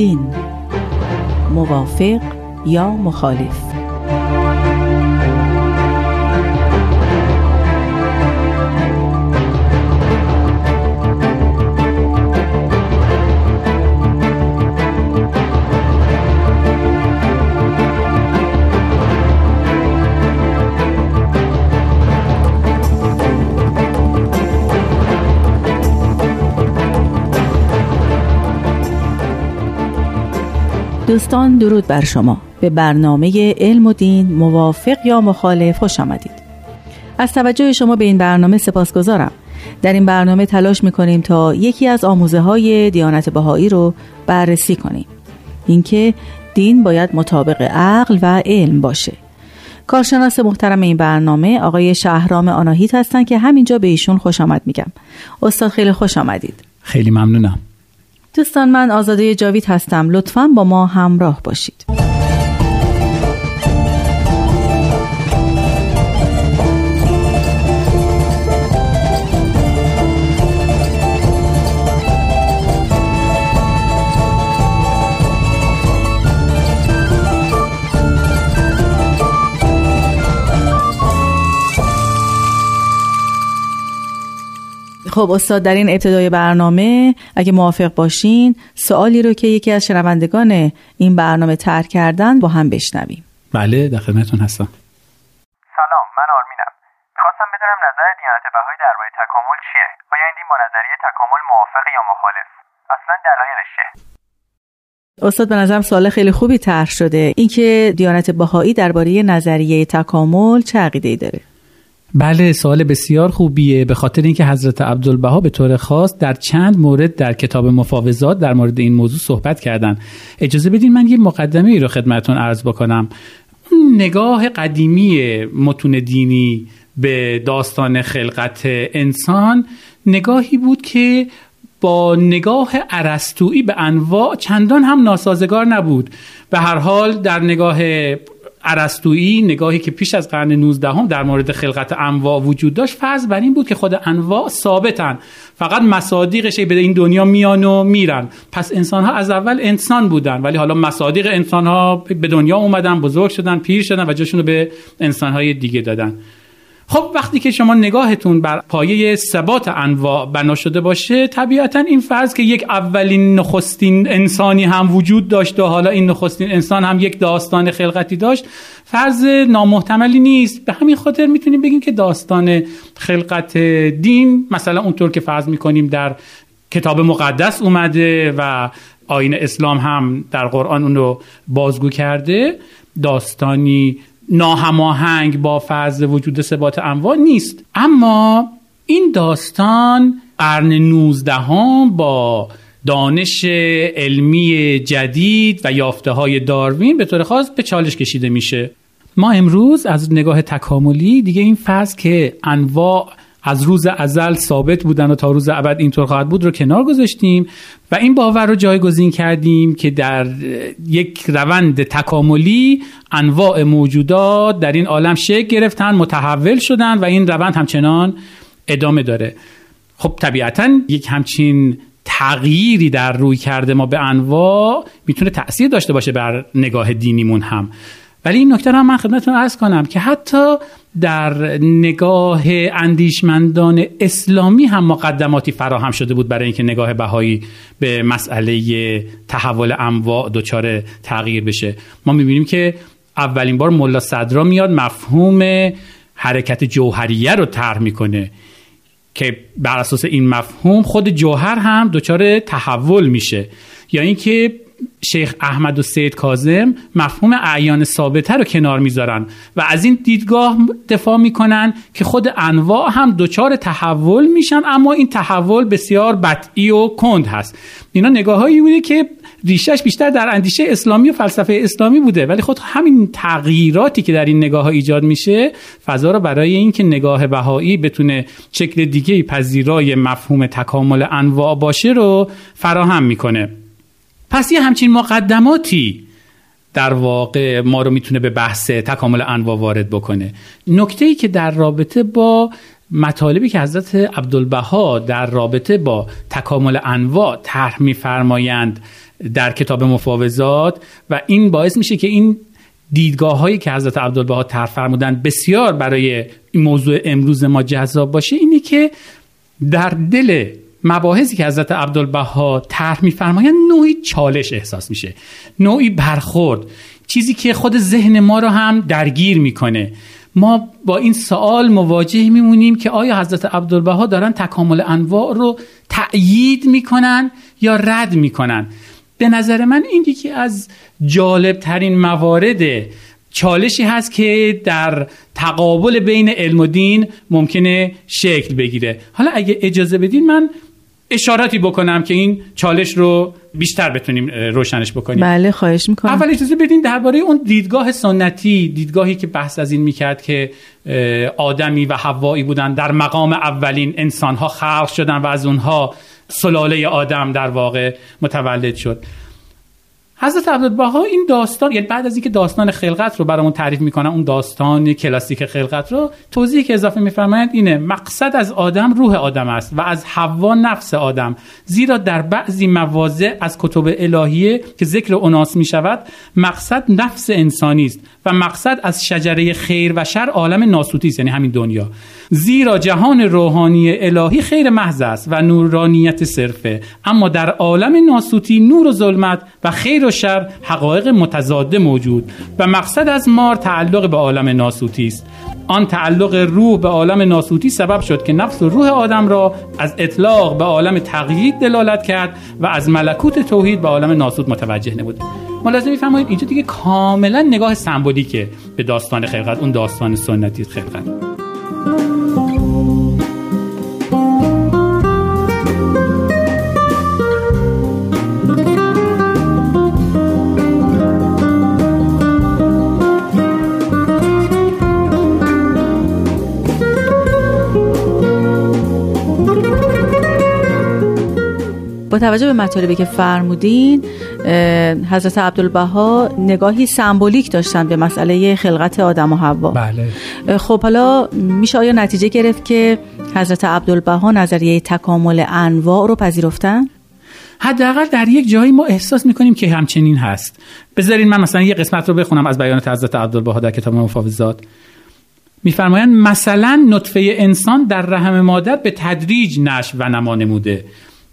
دین موافق یا مخالف؟ دوستان درود بر شما. به برنامه علم و دین موافق یا مخالف خوش آمدید. از توجه شما به این برنامه سپاسگزارم. در این برنامه تلاش می‌کنیم تا یکی از آموزه های دیانت بهایی رو بررسی کنیم. اینکه دین باید مطابق عقل و علم باشه. کارشناس محترم این برنامه آقای شهرام آناهیت هستند که همینجا به ایشون خوش آمد میگم. استاد خیلی خوش آمدید. خیلی ممنونم. دوستان من آزاده جاوید هستم. لطفا با ما همراه باشید. خب استاد در این ابتدای برنامه اگه موافق باشین سوالی رو که یکی از شنوندگان این برنامه تر کردن با هم بشنویم. بله در خدمتتون هستم. سلام من آرمینم. خواستم بدونم نظر دیانت بهایی درباره تکامل چیه؟ آیا این دین با نظریه تکامل موافق یا مخالف؟ اصلا دلایلش چیه؟ استاد به نظرم سوال خیلی خوبی طرح شده. اینکه دیانت بهایی درباره نظریه تکامل چه عقیده‌ای داره؟ بله سوال بسیار خوبیه. به خاطر اینکه حضرت عبدالبها به طور خاص در چند مورد در کتاب مفاوضات در مورد این موضوع صحبت کردن. اجازه بدین من یه مقدمه ای رو خدمتون عرض بکنم. نگاه قدیمی متون دینی به داستان خلقت انسان نگاهی بود که با نگاه عرستویی به انواع چندان هم ناسازگار نبود. به هر حال در نگاه عرستویی نگاهی که پیش از قرن 19 هم در مورد خلقت انواع وجود داشت فرض بر این بود که خود انواع ثابتن. فقط مصادیقش به این دنیا میان و میرن. پس انسان ها از اول انسان بودن ولی حالا مصادیق انسان ها به دنیا اومدن بزرگ شدن پیر شدن و جاشون رو به انسان های دیگه دادن. خب وقتی که شما نگاهتون بر پایه ثبات انواع بنا شده باشه طبیعتا این فرض که یک اولین نخستین انسانی هم وجود داشت و حالا این نخستین انسان هم یک داستان خلقتی داشت فرض نامحتملی نیست. به همین خاطر می‌تونیم بگیم که داستان خلقت دین مثلا اونطور که فرض می‌کنیم در کتاب مقدس اومده و آین اسلام هم در قرآن اون رو بازگو کرده. داستانی ناهماهنگ با فرض وجود ثبات انواع نیست. اما این داستان قرن 19 هم با دانش علمی جدید و یافته های داروین به طور خاص به چالش کشیده میشه. ما امروز از نگاه تکاملی دیگه این فرض که انواع از روز ازل ثابت بودن و تا روز ابد اینطور خواهد بود رو کنار گذاشتیم و این باور رو جایگزین کردیم که در یک روند تکاملی انواع موجودات در این عالم شکل گرفتن متحول شدن و این روند همچنان ادامه داره. خب طبیعتا یک همچین تغییری در روی کرده ما به انواع می‌تونه تاثیر داشته باشه بر نگاه دینیمون هم. ولی این نکته رو من خدمتتون ارز کنم که حتی در نگاه اندیشمندان اسلامی هم مقدماتی فراهم شده بود برای اینکه نگاه بهایی به مسئله تحول انواع دچار تغییر بشه. ما می‌بینیم که اولین بار ملا صدرا میاد مفهوم حرکت جوهریه رو طرح می‌کنه که بر اساس این مفهوم خود جوهر هم دچار تحول میشه. یا اینکه شیخ احمد و سید کازم مفهوم اعیان ثابته رو کنار می‌ذارن و از این دیدگاه دفاع می‌کنن که خود انواع هم دچار تحول میشن اما این تحول بسیار بطعی و کند هست. اینا نگاههایی بوده که ریشش بیشتر در اندیشه اسلامی و فلسفه اسلامی بوده ولی خود همین تغییراتی که در این نگاه ها ایجاد میشه فضا رو برای اینکه نگاه بهایی بتونه شکل دیگه پذیرای مفهوم تکامل انواع باشه رو فراهم می‌کنه. پس یه همچین مقدماتی در واقع ما رو می‌تونه به بحث تکامل انواع وارد بکنه. نکته ای که در رابطه با مطالبی که حضرت عبدالبها در رابطه با تکامل انواع طرح میفرمایند در کتاب مفاوضات و این باعث میشه که این دیدگاه هایی که حضرت عبدالبها طرح فرمودن بسیار برای این موضوع امروز ما جذاب باشه اینه که در دل مباحثی که حضرت عبدالبها طرح میفرمایند نوعی چالش احساس میشه. نوعی برخورد. چیزی که خود ذهن ما رو هم درگیر می‌کنه. ما با این سوال مواجه میمونیم که آیا حضرت عبدالبها دارن تکامل انواع رو تأیید می‌کنن یا رد می‌کنن؟ به نظر من این یکی از جالب ترین موارد چالشی هست که در تقابل بین علم و دین ممکنه شکل بگیره. حالا اگه اجازه بدین من اشاراتی بکنم که این چالش رو بیشتر بتونیم روشنش بکنیم. بله خواهش می‌کنم. اول اجازه بدین درباره اون دیدگاه سنتی دیدگاهی که بحث از این می‌کرد که آدمی و حوایی بودن در مقام اولین انسانها خلق شدن و از اونها سلاله آدم در واقع متولد شد. حضرت عبدالبها این داستان یعنی بعد از اینکه داستان خلقت رو برامون تعریف می‌کنن اون داستان کلاسیک خلقت رو توضیحی که اضافه میفرمایند اینه مقصد از آدم روح آدم است و از حوا نفس آدم زیرا در بعضی مواضع از کتب الهیه که ذکر اوناس می‌شود مقصد نفس انسانی است و مقصد از شجره خیر و شر عالم ناسوتی است یعنی همین دنیا. زیرا جهان روحانی الهی خیر محض است و نورانیت صرفه. اما در عالم ناسوتی نور و ظلمت و خیر شر حقایق متضاده موجود و مقصد از مار تعلق به عالم ناسوتی است. آن تعلق روح به عالم ناسوتی سبب شد که نفس و روح آدم را از اطلاق به عالم تقیید دلالت کرد و از ملکوت توحید به عالم ناسوت متوجه نمود. ملاحظه میفرمایید اینجا دیگه کاملا نگاه سمبولیکه به داستان خلقت اون داستان سنتی خلقت. توجه به مطالبی که فرمودین حضرت عبدالبها نگاهی سمبولیک داشتن به مسئله خلقت آدم و حوا بله. خب حالا میشه آیا نتیجه گرفت که حضرت عبدالبها نظریه تکامل انواع رو پذیرفتن؟ حداقل در یک جایی ما احساس می‌کنیم که همچنین هست بذارین من مثلا یه قسمت رو بخونم از بیانات حضرت عبدالبها در کتاب مفاوضات میفرمایند مثلا نطفه انسان در رحم مادر به تدریج نشو و نما نموده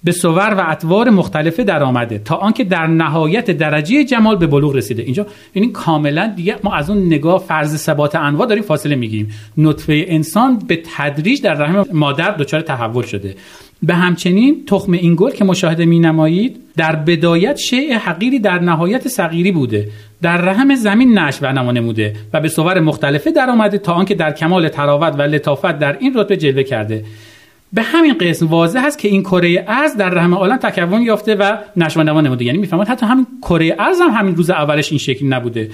به صور و اطوار مختلفه در آمده تا آنکه در نهایت درجه جمال به بلوغ رسیده. اینجا یعنی کاملا دیگه ما از اون نگاه فرض ثبات انواع داریم فاصله می‌گیریم. نطفه انسان به تدریج در رحم مادر دچار تحول شده. به همچنین تخم این گل که مشاهده می نمایید در بدایت شیء حقیری در نهایت صغیری بوده. در رحم زمین نش و نما نموده و به صور مختلفه در آمده تا آنکه در کمال تراوت و لطافت در این رتبه جلوه کرده. به همین قسم واضح هست که این کره ارز در رحم عالم تکون یافته و نشو نما نموده. یعنی می‌فهمید حتی همین کره ارز هم همین روز اولش این شکلی نبوده.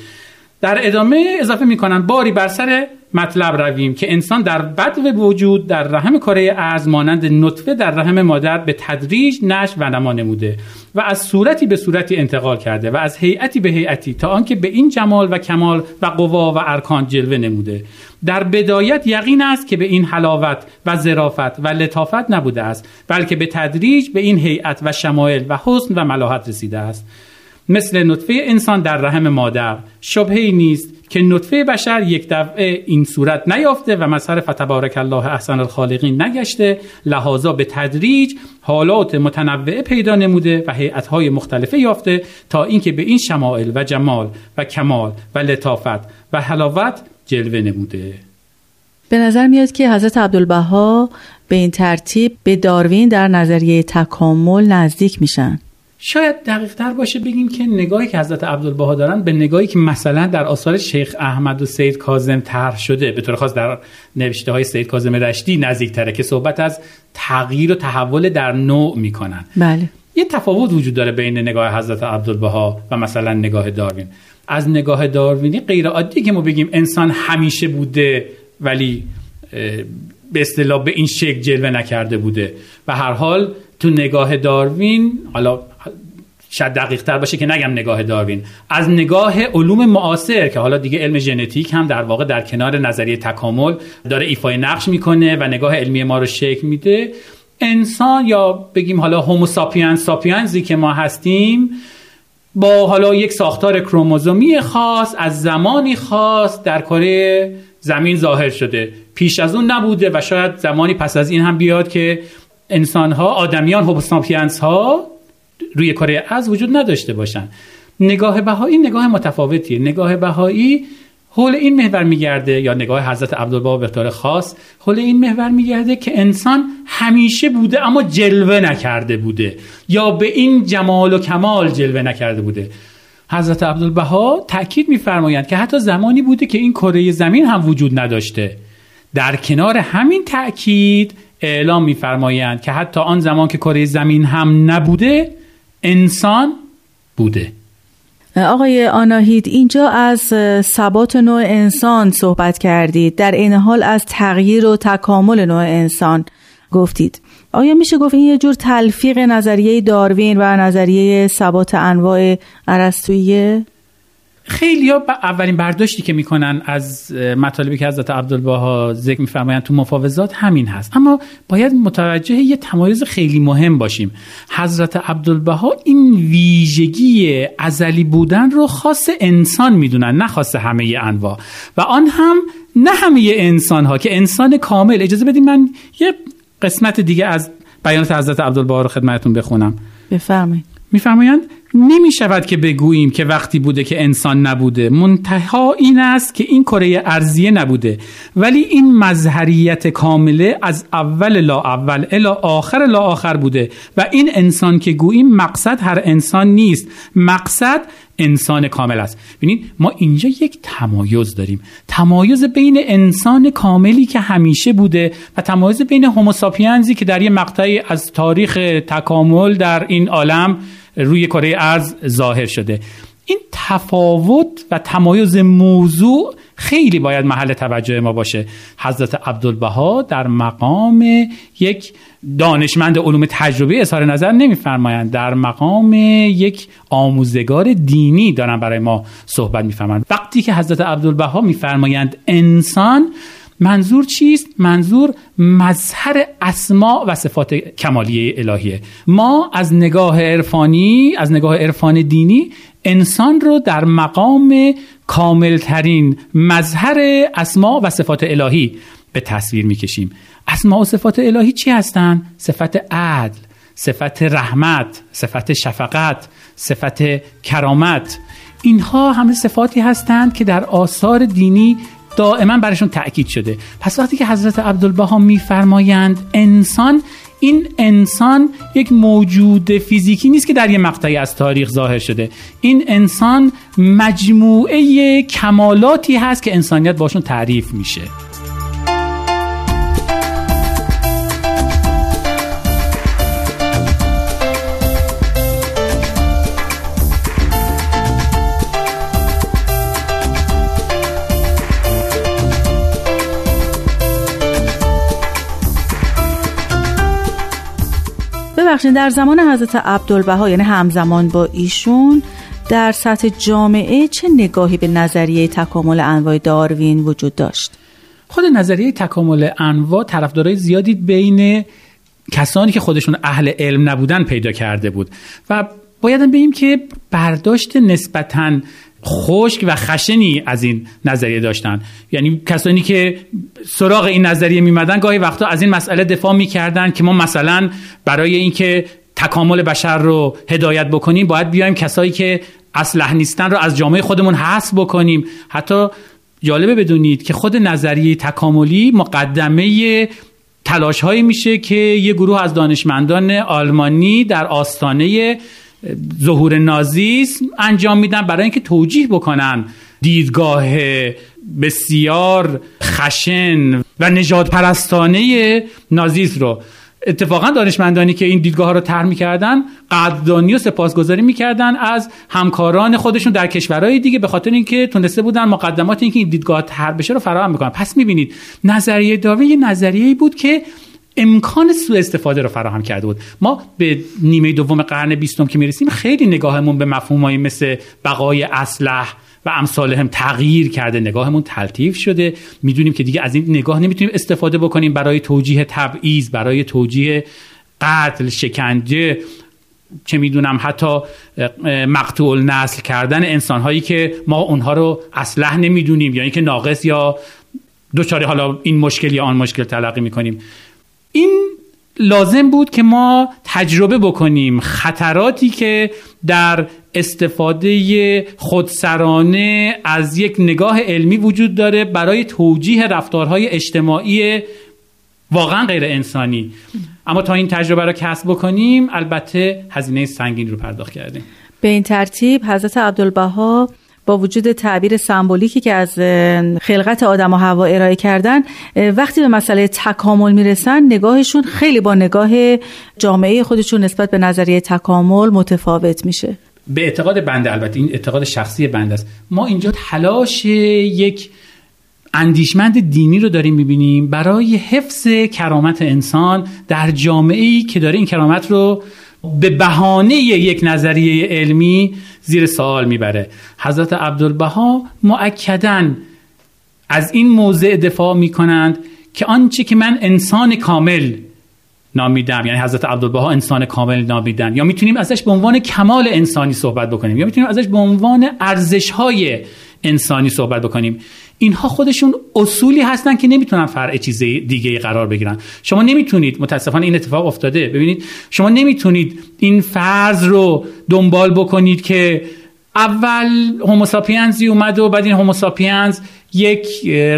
در ادامه اضافه می‌کنن باری بر سر مطلب رویم که انسان در بدو وجود در رحم کره ارز مانند نطفه در رحم مادر به تدریج نش و نما نموده و از صورتی به صورتی انتقال کرده و از هیئتی به هیئتی تا آنکه به این جمال و کمال و قوا و ارکان جلوه نموده. در بدایت یقین است که به این حلاوت و ظرافت و لطافت نبوده است بلکه به تدریج به این هیئت و شمایل و حسن و ملاحت رسیده است. مثل نطفه انسان در رحم مادر. شبهی نیست که نطفه بشر یک دفعه این صورت نیافته و مظهر فتبارک الله احسن الخالقین نگشته لحاظا به تدریج حالات متنوعه پیدا نموده و هیئت‌های مختلفه یافته تا اینکه به این شمائل و جمال و کمال و لطافت و حلاوت جلوه نموده. به نظر میاد که حضرت عبدالبها به این ترتیب به داروین در نظریه تکامل نزدیک میشن. شاید دقیق تر باشه بگیم که نگاهی که حضرت عبدالبها دارن به نگاهی که مثلا در آثار شیخ احمد و سید کاظم طرح شده به طور خاص در نوشته های سید کاظم رشدی نزدیک تره که صحبت از تغییر و تحول در نوع می‌کنن. بله. یه تفاوت وجود داره بین نگاه حضرت عبدالبها و مثلا نگاه داروین. از نگاه داروینی غیر عادی که ما بگیم انسان همیشه بوده ولی به اصطلاح به این شکل جلوه نکرده بوده. و هر حال تو نگاه داروین حالا شاید دقیق تر باشه که نگم نگاه داروین. از نگاه علوم معاصر که حالا دیگه علم ژنتیک هم در واقع در کنار نظریه تکامل داره ایفای نقش می‌کنه و نگاه علمی ما رو شکل میده. انسان یا بگیم حالا هومو ساپینز ساپینزی که ما هستیم با حالا یک ساختار کروموزومی خاص از زمانی خاص در کره زمین ظاهر شده. پیش از اون نبوده و شاید زمانی پس از این هم بیاد که انسان ها آدمیان هوموساپینس ها روی کره از وجود نداشته باشن. نگاه بهایی نگاه متفاوتیه. نگاه بهایی حول این محور میگرده یا نگاه حضرت عبدالبها به طور خاص حول این محور میگرده که انسان همیشه بوده اما جلوه نکرده بوده. یا به این جمال و کمال جلوه نکرده بوده. حضرت عبدالبها تاکید میفرمایند که حتی زمانی بوده که این کره زمین هم وجود نداشته. در کنار همین تاکید اعلام میفرمایند که حتی آن زمان که کره زمین هم نبوده انسان بوده. آقای آناهید اینجا از ثبات نوع انسان صحبت کردید. در این حال از تغییر و تکامل نوع انسان گفتید. آیا میشه گفت این یه جور تلفیق نظریه داروین و نظریه ثبات انواع عرستویه؟ خیلی ها اولین برداشتی که می‌کنن از مطالبی که حضرت عبدالبها ذکر میفرمایند تو مفاوضات همین هست. اما باید متوجه یه تمایز خیلی مهم باشیم. حضرت عبدالبها این ویژگی ازلی بودن رو خاص انسان می‌دونن نه خاص همه انواع. و آن هم نه همه انسان ها که انسان کامل. اجازه بدیم من یه قسمت دیگه از بیانات حضرت عبدالبها رو خدمتتون بخونم. بفرمایید. میفرمایند نمی شود که بگوییم که وقتی بوده که انسان نبوده. منتها این است که این کره ارزیه نبوده. ولی این مظهریت کامله از اول لا اول الا آخر لا آخر بوده. و این انسان که گوییم مقصد هر انسان نیست. مقصد انسان کامل است. ببینید ما اینجا یک تمایز داریم. تمایز بین انسان کاملی که همیشه بوده و تمایز بین هوموساپینزی که در یه مقطعی از تاریخ تکامل در این عالم روی کره ارز ظاهر شده. این تفاوت و تمایز موضوع خیلی باید محل توجه ما باشه. حضرت عبدالبها در مقام یک دانشمند علوم تجربه اظهار نظر نمیفرمایند. در مقام یک آموزگار دینی دارن برای ما صحبت میفرمایند. وقتی که حضرت عبدالبها میفرمایند انسان منظور چیست؟ منظور مظهر اسما و صفات کمالیه الهیه. ما از نگاه عرفانی از نگاه عرفان دینی انسان رو در مقام کاملترین مظهر اسما و صفات الهی به تصویر می‌کشیم. اسما و صفات الهی چی هستند صفت عدل صفت رحمت صفت شفقت صفت کرامت. اینها همه صفاتی هستند که در آثار دینی دائما برشون تاکید شده. پس وقتی که حضرت عبدالبها میفرمایند انسان این انسان یک موجود فیزیکی نیست که در یه مقطعی از تاریخ ظاهر شده. این انسان مجموعه کمالاتی هست که انسانیت باشون تعریف میشه. ببخشید در زمان حضرت عبدالبها یعنی همزمان با ایشون در سطح جامعه چه نگاهی به نظریه تکامل انواع داروین وجود داشت؟ خود نظریه تکامل انواع طرفدارای زیادی بین کسانی که خودشون اهل علم نبودن پیدا کرده بود و باید بگیم که برداشت نسبتاً خشک و خشنی از این نظریه داشتن. یعنی کسانی که سراغ این نظریه میمدن گاهی وقتا از این مسئله دفاع می‌کردن که ما مثلا برای اینکه تکامل بشر رو هدایت بکنیم باید بیایم کسایی که اصلح نیستن رو از جامعه خودمون حذف بکنیم. حتی جالبه بدونید که خود نظریه تکاملی مقدمه تلاش هایی میشه که یه گروه از دانشمندان آلمانی در آستانه ظهور نازیسم انجام میدن برای اینکه توجیه بکنن دیدگاه بسیار خشن و نجات پرستانه نازیسم رو. اتفاقا دانشمندانی که این دیدگاه ها رو طرح می‌کردن قدردانی و سپاسگزاری می‌کردن از همکاران خودشون در کشورهای دیگه به خاطر اینکه تونسته بودن مقدمات اینکه این دیدگاه طرح بشه رو فراهم می‌کنن پس می‌بینید نظریه داروین یه نظریه بود که امکان سوء استفاده رو فراهم کرده بود. ما به نیمه دوم قرن بیستم که می‌رسیم خیلی نگاهمون به مفهومایی مثل بقای اصلح و امثال هم تغییر کرده. نگاهمون تلطیف شده. می‌دونیم که دیگه از این نگاه نمی‌تونیم استفاده بکنیم برای توجیه تبعیض برای توجیه قتل شکنجه چه می‌دونم حتی مقتول نسل کردن انسان هایی که ما اونها رو اصلح نمی‌دونیم یا اینکه ناقص یا دوچاره حالا این مشکل یا آن مشکل تلقی می‌کنیم. این لازم بود که ما تجربه بکنیم. خطراتی که در استفاده خودسرانه از یک نگاه علمی وجود داره برای توجیه رفتارهای اجتماعی واقعا غیر انسانی. اما تا این تجربه را کسب بکنیم البته هزینه سنگین رو پرداخت کردیم. به این ترتیب حضرت عبدالبها با وجود تعبیر سمبولیکی که از خلقت آدم و هوا ارائه کردن وقتی به مسئله تکامل می‌رسن نگاهشون خیلی با نگاه جامعه خودشون نسبت به نظریه تکامل متفاوت میشه. به اعتقاد بنده البته این اعتقاد شخصی بنده است. ما اینجا تلاش یک اندیشمند دینی رو داریم می‌بینیم برای حفظ کرامت انسان در جامعه ای که داره این کرامت رو به بهانه یک نظریه علمی زیر سوال می‌بره. حضرت عبدالبها معکدا از این موضع دفاع می‌کنند که آنچه که من انسان کامل نامیدم یعنی حضرت عبدالبها انسان کامل نامیدن یا می‌تونیم ازش به عنوان کمال انسانی صحبت بکنیم یا می‌تونیم ازش به عنوان ارزش های انسانی صحبت بکنیم. اینها خودشون اصولی هستن که نمی‌تونن فرع چیز دیگه قرار بگیرن. شما نمی‌تونید متاسفانه این اتفاق افتاده. ببینید شما نمی‌تونید این فرض رو دنبال بکنید که اول هوموساپینزی اومد و بعد این هوموساپینز یک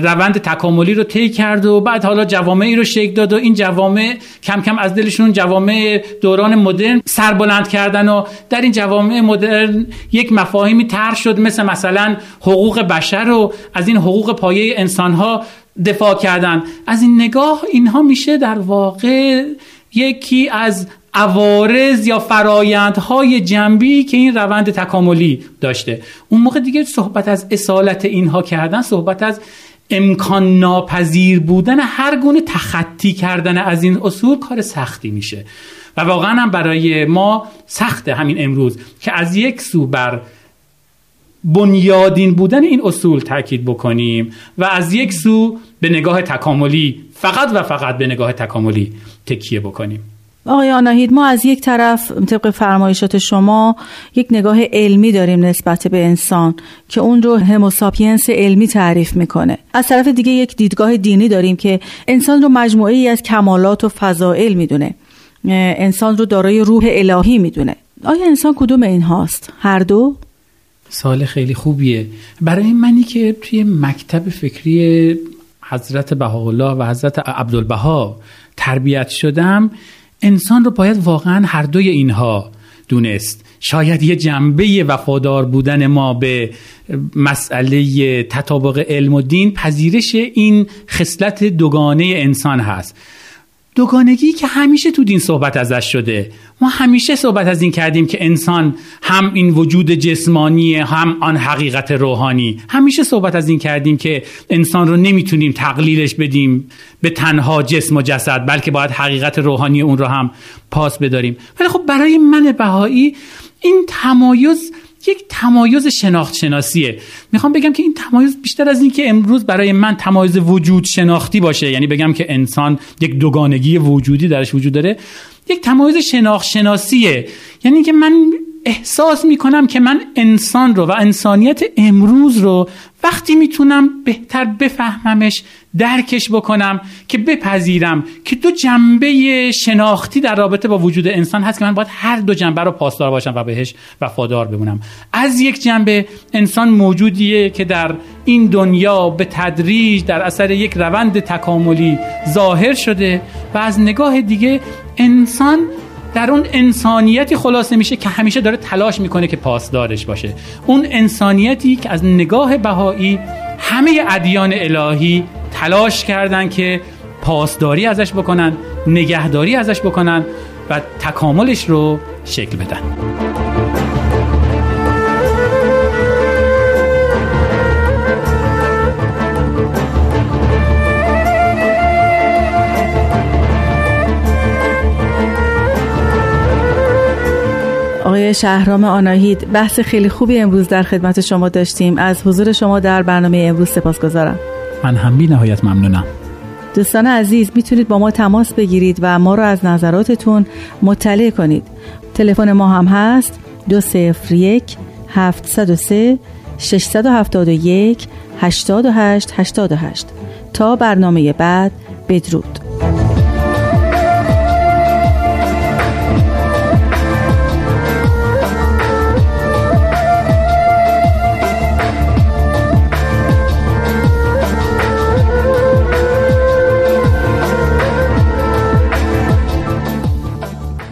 روند تکاملی رو طی کرد و بعد حالا جوامعی رو شکل داد و این جوامع کم کم از دلشون جوامع دوران مدرن سربلند کردن و در این جوامع مدرن یک مفاهیمی طرح شد مثل مثلا حقوق بشر و از این حقوق پایه انسانها دفاع کردن. از این نگاه اینها میشه در واقع یکی از عوارض یا فرایندهای جنبی که این روند تکاملی داشته. اون موقع دیگه صحبت از اصالت اینها کردن صحبت از امکان ناپذیر بودن هر گونه تخطی کردن از این اصول کار سختی میشه. و واقعا هم برای ما سخته همین امروز که از یک سو بر بنیادین بودن این اصول تاکید بکنیم و از یک سو به نگاه تکاملی فقط و فقط به نگاه تکاملی تکیه بکنیم. آقای آناهید ما از یک طرف طبق فرمایشات شما یک نگاه علمی داریم نسبت به انسان که اون رو هموساپینس علمی تعریف می‌کنه از طرف دیگه یک دیدگاه دینی داریم که انسان رو مجموعه ای از کمالات و فضائل می‌دونه انسان رو دارای روح الهی می‌دونه آیا انسان کدوم این هاست؟ هر دو؟ سال خیلی خوبیه برای منی که توی مکتب فکری حضرت بهاءالله و حضرت عبدالبها تربیت شدم انسان رو باید واقعا هر دوی اینها دونست. شاید یه جنبه وفادار بودن ما به مسئله تطابق علم و دین پذیرش این خصلت دوگانه انسان هست. دوگانگی که همیشه تو دین صحبت ازش شده. ما همیشه صحبت از این کردیم که انسان هم این وجود جسمانی هم آن حقیقت روحانی. همیشه صحبت از این کردیم که انسان رو نمی‌تونیم تقلیلش بدیم به تنها جسم و جسد بلکه باید حقیقت روحانی اون رو هم پاس بداریم. ولی خب برای من بهایی این تمایز یک تمایز شناخت شناسیه می‌خوام بگم که این تمایز بیشتر از این که امروز برای من تمایز وجود شناختی باشه یعنی بگم که انسان یک دوگانگی وجودی درش وجود داره یک تمایز شناخت شناسیه یعنی که من احساس می‌کنم که من انسان رو و انسانیت امروز رو وقتی می‌تونم بهتر بفهممش درکش بکنم که بپذیرم که دو جنبه شناختی در رابطه با وجود انسان هست که من باید هر دو جنبه رو پاسدار باشم و بهش وفادار بمونم. از یک جنبه انسان موجودیه که در این دنیا به تدریج در اثر یک روند تکاملی ظاهر شده و از نگاه دیگه انسان در اون انسانیتی خلاصه میشه که همیشه داره تلاش می‌کنه که پاسدارش باشه. اون انسانیتی که از نگاه بهایی همه ادیان الهی تلاش کردن که پاسداری ازش بکنن نگهداری ازش بکنن و تکاملش رو شکل بدن. آقای شهرام آناهید. بحث خیلی خوبی امروز در خدمت شما داشتیم. از حضور شما در برنامه امروز سپاسگزارم. من هم بی نهایت ممنونم. دوستان عزیز می‌تونید با ما تماس بگیرید و ما را از نظراتتون مطلع کنید. تلفن ما هم هست دو صفر یک هفت سه 671 88 88 تا برنامه بعد بدرود.